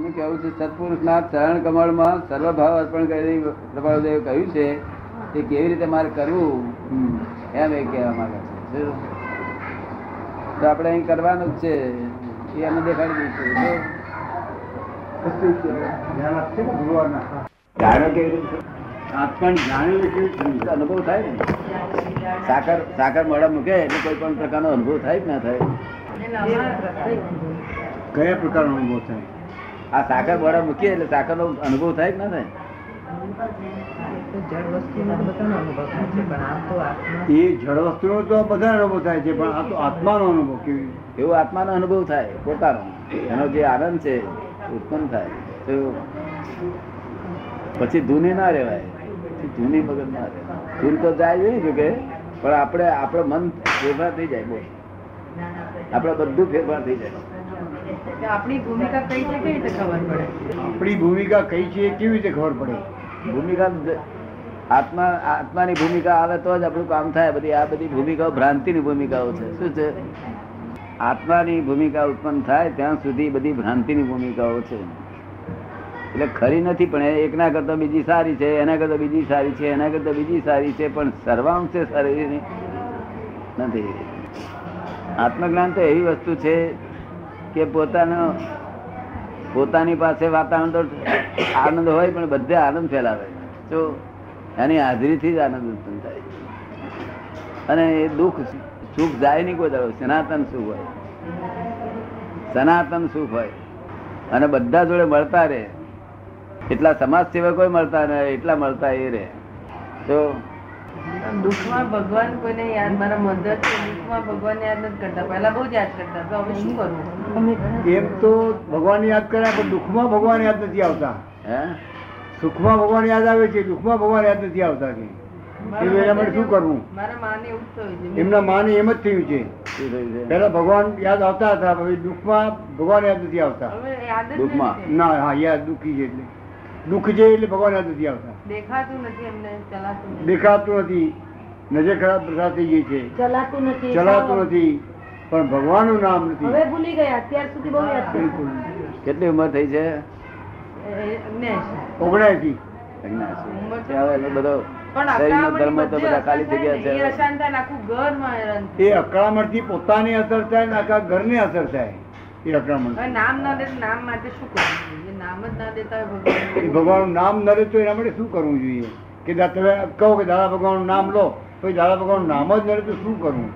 એમનું કેવું છે સત્પુરુષના ચરણ કમળમાં સર્વભાવ અર્પણ કરી પ્રભાવદેવ કહ્યું છે તે કેવી રીતે મારે કરવું? એમ એ કહેવા માંગે છે. તો આપણે અહીં કરવાનું જ છે. એ અમે દેખાડી દઈશું. જાણો કેવી રીતે અનુભવ થાય ને? સાકર સાકર મોડા મૂકે એટલે કોઈ પણ પ્રકારનો અનુભવ થાય કે ના થાય? કયા પ્રકારનો અનુભવ થાય? આ સાકર બોડા મૂકીએ એટલે સાકર નો અનુભવ થાય કે ના થાય? એ જળ વસ્તુનો તો બધા અનુભવ થાય છે, પણ આ તો આત્માનો અનુભવ કેવી એવો આત્માનો અનુભવ થાય, પોતાનો. એનો જે આનંદ છે ઉત્પન્ન થાય. તો પછી ધૂની ના રહેવાય. ધૂની વગર ના રહેવાય. ધૂન તો જાય નહીં કે પણ આપણે આપણે મન ફેરફાર થઈ જાય બોલ આપણે બધું ફેરફાર થઈ જાય. આપણી ભૂમિકા કઈ છે કેવી રીતે ખબર પડે? ભૂમિકા આત્મા, આત્માની ભૂમિકા આવે તો જ આપણું કામ થાય. બધી, આ બધી ભૂમિકાઓ, ભ્રાંતિની ભૂમિકાઓ છે. શું છે? આત્માની ભૂમિકા ઉત્પન્ન થાય ત્યાં સુધી બધી ભ્રાંતિની ભૂમિકાઓ છે. એટલે ખરી નથી, પણ એકના કરતા બીજી સારી છે, એના કરતા બીજી સારી છે, એના કરતા બીજી સારી છે, પણ સર્વાંશે સારી નથી. આત્મજ્ઞાન તો એવી વસ્તુ છે કે પોતાનો પોતાની પાસે વાતાવરણ તો આનંદ હોય, પણ બધે આનંદ ફેલાવે. જો એની હાજરીથી જ આનંદ ઉત્પન્ન થાય. અને એ દુઃખ, સુખ જાય નહીં કોઈ દાડો. સનાતન સુખ હોય. સનાતન સુખ હોય. અને બધા જોડે મળતા રહે. એટલા સમાજ સેવકો મળતા રહે, એટલા મળતા એ રહે. તો દુઃખમાં ભગવાન કોઈને યાદ મારા મધર છે દુઃખમાં ભગવાન યાદ નથી કરતા. પહેલા બહુ જ યાદ કરતા. તો હવે શું કરવું એમ તો ભગવાન યાદ કર્યા પણ દુઃખમાં ભગવાન યાદ નથી આવતા. હે? સુખમાં ભગવાન યાદ આવે છે દુઃખમાં ભગવાન યાદ નથી આવતા કે. એ માટે શું કરવું? મારા માને એવું થયું એમના માને એમ જ થયું છે. પહેલા ભગવાન યાદ આવતા હતા હવે દુઃખમાં ભગવાન યાદ નથી આવતા. હવે યાદ દુઃખમાં. ના હા યાદ દુઃખી છે એટલે. દુઃખ છે એટલે ભગવાન યાદ નથી આવતા. દેખાતું નથી એમને ચલાતું દેખાતું નથી. નજર ખરાબ પ્રસાદ થઈ ગઈ છે. ચલાતું નથી. ચલાતું નથી. પણ ભગવાનનું નામ હવે ભૂલી ગયા. અત્યાર સુધી બહુ યાદ બિલકુલ. કેટલી ઉંમર થઈ છે? એ- ઓગણસી અસર થાય ને, ને પોતાની અસર થાય ને આખા ઘરને અસર થાય. એ અકળામણ નામ ના દે નામ માટે શું કરવું જોઈએ? નામ જ ના દેતા હોય ભગવાન. ભગવાનનું નામ ન તો એના માટે શું કરવું જોઈએ? કે તમે કહો કે દાદા ભગવાનનું નામ લો તો દાદા ભગવાનનું નામ જ ન રહે તો શું કરવું?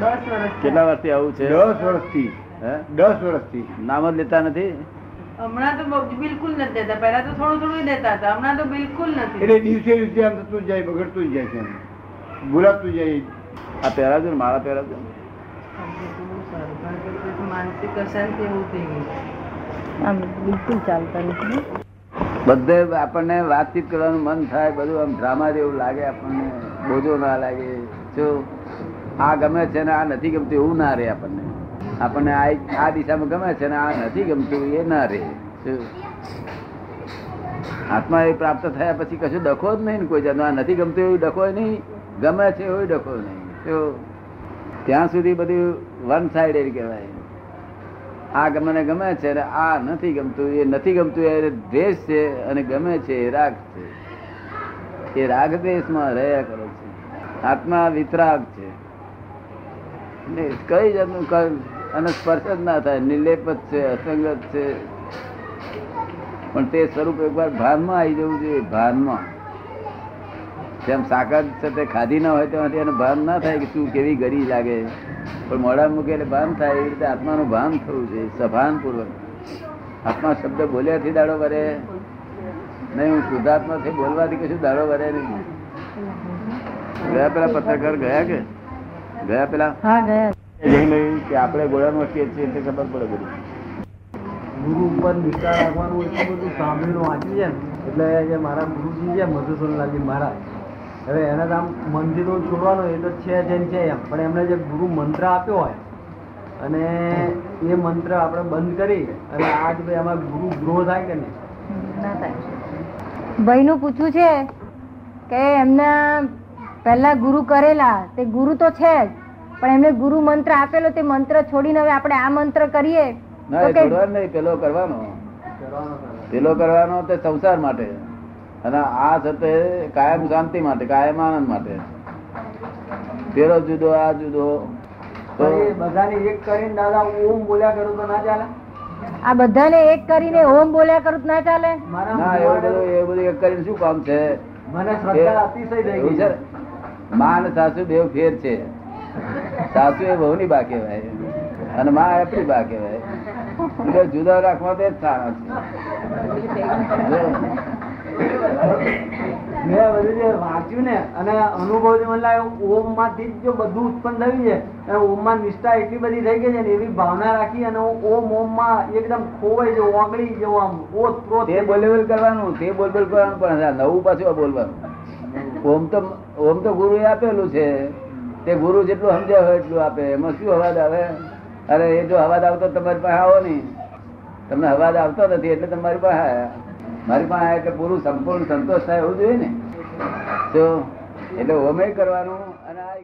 દસ વર્ષ કેટલા વર્ષથી આવું છે? દસ વર્ષથી. હે? દસ વર્ષથી. નામ જ લેતા નથી? હમણાં તો બિલકુલ નથી દેતા. પહેલા તો થોડું થોડું દેતા હતા. હમણાં તો બિલકુલ નથી એટલે દિવસે દિવસે આમ થતું જાય બગડતું જ જાય છે એમ. ભૂલાતું જાય. આ પહેરાજો મારા માળા પહેરાજો એવું બધે આપણને વાતચીત કરવાનું મન થાય, બધું આમ ડ્રામા જેવું લાગે, આપણને બોજો ના લાગે જો આ ગમે છે ને આ નથી ગમતું, એવું ના રહે આપણને આપણને આ આ દિશામાં ગમે છે ને આ નથી ગમતું, એ ના રહે? આત્મા એ પ્રાપ્ત થયા પછી કશું ડખો જ નહીં ને કોઈ જાતનું આ નથી ગમતું એવું ડખો નહીં, ગમે છે એવું ડખો નહીં? ત્યાં સુધી બધું વન સાઈડેડ કહેવાય. આ ગમે ને ગમે છે અને આ નથી ગમતું, એ નથી ગમતું, એ દ્વેષ છે અને ગમે છે એ રાગ છે. એ રાગ દ્વેષમાં રહ્યા કરે છે. આત્મા વિતરાગ છે. કઈ જાતનું અને સ્પર્શ જ ના થાય નિર્લેપ જ છે, અસંગત છે. પણ તે સ્વરૂપ એકવાર ભાનમાં આવી જવું જોઈએ, ભાનમાં. જેમ સાકર છે તે ખાધી ના હોય તેમાંથી એનું ભાન ના થાય કે શું કેવી ગરી લાગે. પણ મોડા મૂકે એટલે ભાન થાય એવી રીતે આત્માનું ભાન થવું છે સભાન પૂર્વક આત્મા શબ્દ બોલ્યાથી દાડો વરે. નહીં હું શુદ્ધાત્માથી બોલવાથી કશું દાડો વરે નહીં. ગયા પેલા પત્રકાર ગયા કે? ગયા પેલા? હા ગયા. જઈને કે આપણે ગોળામાં છીએ છીએ એટલે ખબર પડે બધું. ગુરુ ઉપર નિષ્ઠા રાખવાનું એટલું બધું સાંભળીને વાંચ્યું છે એટલે જે મારા ગુરુજી છે મધુસૂદનલાલજી મહારાજ હવે એને તો આમ મંદિરો છોડવાનો એ તો છે જેમ છે એમ. પણ એમણે જે ગુરુ મંત્ર આપ્યો હોય અને એ મંત્ર આપણે બંધ કરી અને આજ ભાઈ આમાં ગુરુ ગ્રો થાય કે નહીં? ભાઈનું પૂછવું છે કે એમના પહેલા ગુરુ કરેલા તે ગુરુ તો છે જ પણ એમને ગુરુ મંત્ર આપેલો તે મંત્ર છોડીને હવે આપણે આ મંત્ર કરીએ? ના તો એ છોડવાનો નહીં પેલો કરવાનો. કરવાનો પેલો કરવાનો તે સંસાર માટે. અને આ છે કાયમ શાંતિ માટે કાયમ આનંદ માટે પેલો જુદો આ જુદો. તો પણ એ બધાને એક કરીને દાદા ઓમ બોલ્યા કરું તો ના ચાલે? આ બધાને એક કરીને ઓમ બોલ્યા કરું તો ના ચાલે? ના એવું બધું એવું બધું એક કરીને શું કામ છે? મને શ્રદ્ધા અતિશય થઈ ગઈ છે છે અને સાસુ બે ફેર છે. સાસુ એ બહુ ની બા કહેવાય. અને માં આપણી બા કહેવાય. જુદા રાખવા બે જ સારા મેં બધું જે વાંચ્યું ને અને અનુભવ જે મને લાગ્યો ઓમમાંથી જો બધું ઉત્પન્ન થયું છે અને ઓમમાં નિષ્ઠા એટલી બધી થઈ ગઈ છે ને એવી ભાવના રાખી અને ઓમ ઓમમાં એકદમ ખોવાઈ જવું ઓગળી જવું આમ ઓત પ્રોત તે બોલ બોલ કરવાનું તે બોલ બોલ કરવાનું પણ નવું પાછું બોલવાનું. ઓમ તો ઓમ તો ગુરુએ આપેલું છે. તે ગુરુ જેટલું સમજ્યા હોય એટલું આપે. એમાં શું અવાજ આવે? અરે એ જો અવાજ આવતો તમારી પાસે આવો નહીં. તમને અવાજ આવતો નથી એટલે તમારી પાસે આયા. મારી પાસે આયા કે પૂરું સંપૂર્ણ સંતોષ થાય એવું જોઈએ ને? તો, એટલે ઓમે કરવાનું અને આ